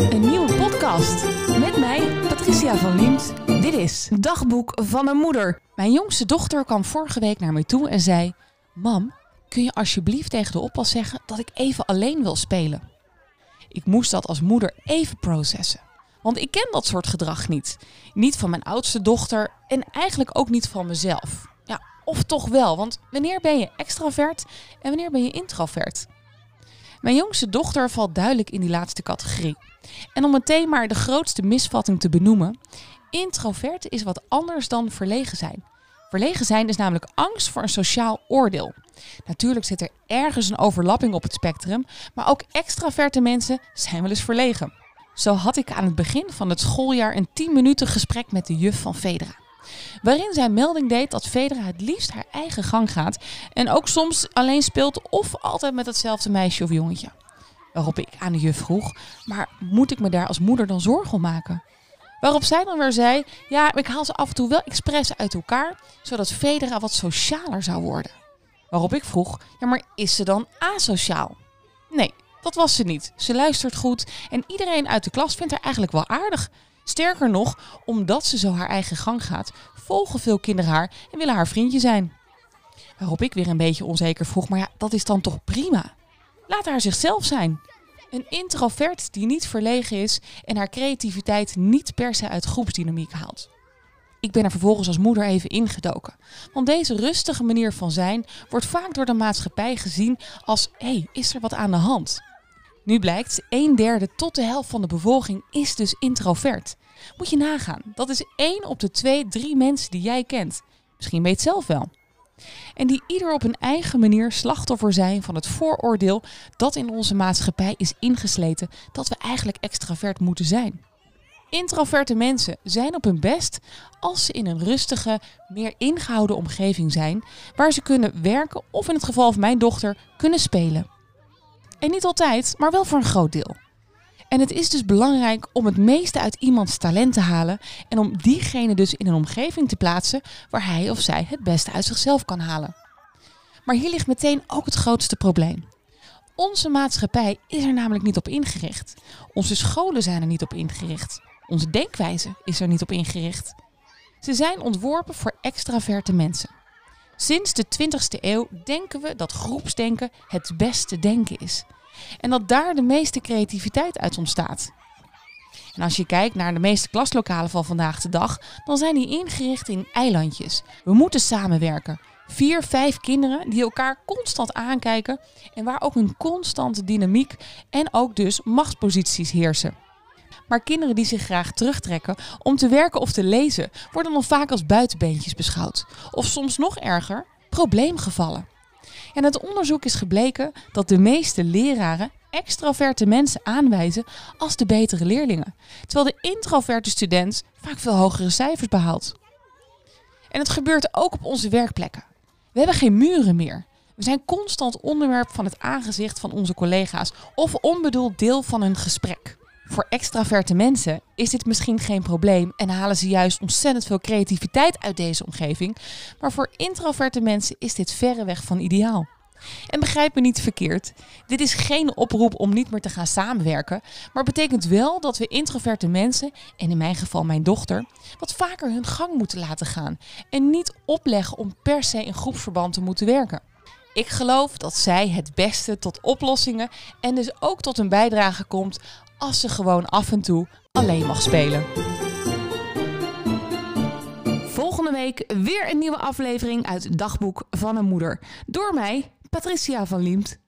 Een nieuwe podcast met mij, Patricia van Liemt. Dit is Dagboek van een moeder. Mijn jongste dochter kwam vorige week naar mij toe en zei: Mam, kun je alsjeblieft tegen de oppas zeggen dat ik even alleen wil spelen? Ik moest dat als moeder even processen. Want ik ken dat soort gedrag niet. Niet van mijn oudste dochter en eigenlijk ook niet van mezelf. Ja, of toch wel, want wanneer ben je extravert en wanneer ben je introvert? Mijn jongste dochter valt duidelijk in die laatste categorie. En om meteen maar de grootste misvatting te benoemen: introvert is wat anders dan verlegen zijn. Verlegen zijn is namelijk angst voor een sociaal oordeel. Natuurlijk zit er ergens een overlapping op het spectrum, maar ook extraverte mensen zijn wel eens verlegen. Zo had ik aan het begin van het schooljaar een 10 minuten gesprek met de juf van Federa. Waarin zij melding deed dat Federa het liefst haar eigen gang gaat en ook soms alleen speelt of altijd met hetzelfde meisje of jongetje. Waarop ik aan de juf vroeg, maar moet ik me daar als moeder dan zorgen om maken? Waarop zij dan weer zei, ja, ik haal ze af en toe wel expres uit elkaar, zodat Federa wat socialer zou worden. Waarop ik vroeg, ja, maar is ze dan asociaal? Nee, dat was ze niet. Ze luistert goed en iedereen uit de klas vindt haar eigenlijk wel aardig. Sterker nog, omdat ze zo haar eigen gang gaat, volgen veel kinderen haar en willen haar vriendje zijn. Waarop ik weer een beetje onzeker vroeg, maar ja, dat is dan toch prima? Laat haar zichzelf zijn. Een introvert die niet verlegen is en haar creativiteit niet per se uit groepsdynamiek haalt. Ik ben er vervolgens als moeder even ingedoken. Want deze rustige manier van zijn wordt vaak door de maatschappij gezien als: hé, hey, is er wat aan de hand? Nu blijkt, een derde tot de helft van de bevolking is dus introvert. Moet je nagaan, dat is één op de twee, drie mensen die jij kent. Misschien weet zelf wel. En die ieder op een eigen manier slachtoffer zijn van het vooroordeel dat in onze maatschappij is ingesleten dat we eigenlijk extravert moeten zijn. Introverte mensen zijn op hun best als ze in een rustige, meer ingehouden omgeving zijn, waar ze kunnen werken of in het geval van mijn dochter kunnen spelen. En niet altijd, maar wel voor een groot deel. En het is dus belangrijk om het meeste uit iemands talent te halen en om diegene dus in een omgeving te plaatsen waar hij of zij het beste uit zichzelf kan halen. Maar hier ligt meteen ook het grootste probleem. Onze maatschappij is er namelijk niet op ingericht. Onze scholen zijn er niet op ingericht. Onze denkwijze is er niet op ingericht. Ze zijn ontworpen voor extraverte mensen. Sinds de 20e eeuw denken we dat groepsdenken het beste denken is. En dat daar de meeste creativiteit uit ontstaat. En als je kijkt naar de meeste klaslokalen van vandaag de dag, dan zijn die ingericht in eilandjes. We moeten samenwerken. Vier, vijf kinderen die elkaar constant aankijken en waar ook een constante dynamiek en ook dus machtsposities heersen. Maar kinderen die zich graag terugtrekken om te werken of te lezen, worden dan vaak als buitenbeentjes beschouwd. Of soms nog erger, probleemgevallen. En uit onderzoek is gebleken dat de meeste leraren extraverte mensen aanwijzen als de betere leerlingen, terwijl de introverte student vaak veel hogere cijfers behaalt. En het gebeurt ook op onze werkplekken. We hebben geen muren meer. We zijn constant onderwerp van het aangezicht van onze collega's of onbedoeld deel van hun gesprek. Voor extraverte mensen is dit misschien geen probleem en halen ze juist ontzettend veel creativiteit uit deze omgeving. Maar voor introverte mensen is dit verreweg van ideaal. En begrijp me niet verkeerd, dit is geen oproep om niet meer te gaan samenwerken, maar betekent wel dat we introverte mensen, en in mijn geval mijn dochter, wat vaker hun gang moeten laten gaan en niet opleggen om per se in groepsverband te moeten werken. Ik geloof dat zij het beste tot oplossingen en dus ook tot een bijdrage komt als ze gewoon af en toe alleen mag spelen. Volgende week weer een nieuwe aflevering uit Dagboek van een Moeder. Door mij, Patricia van Liemt.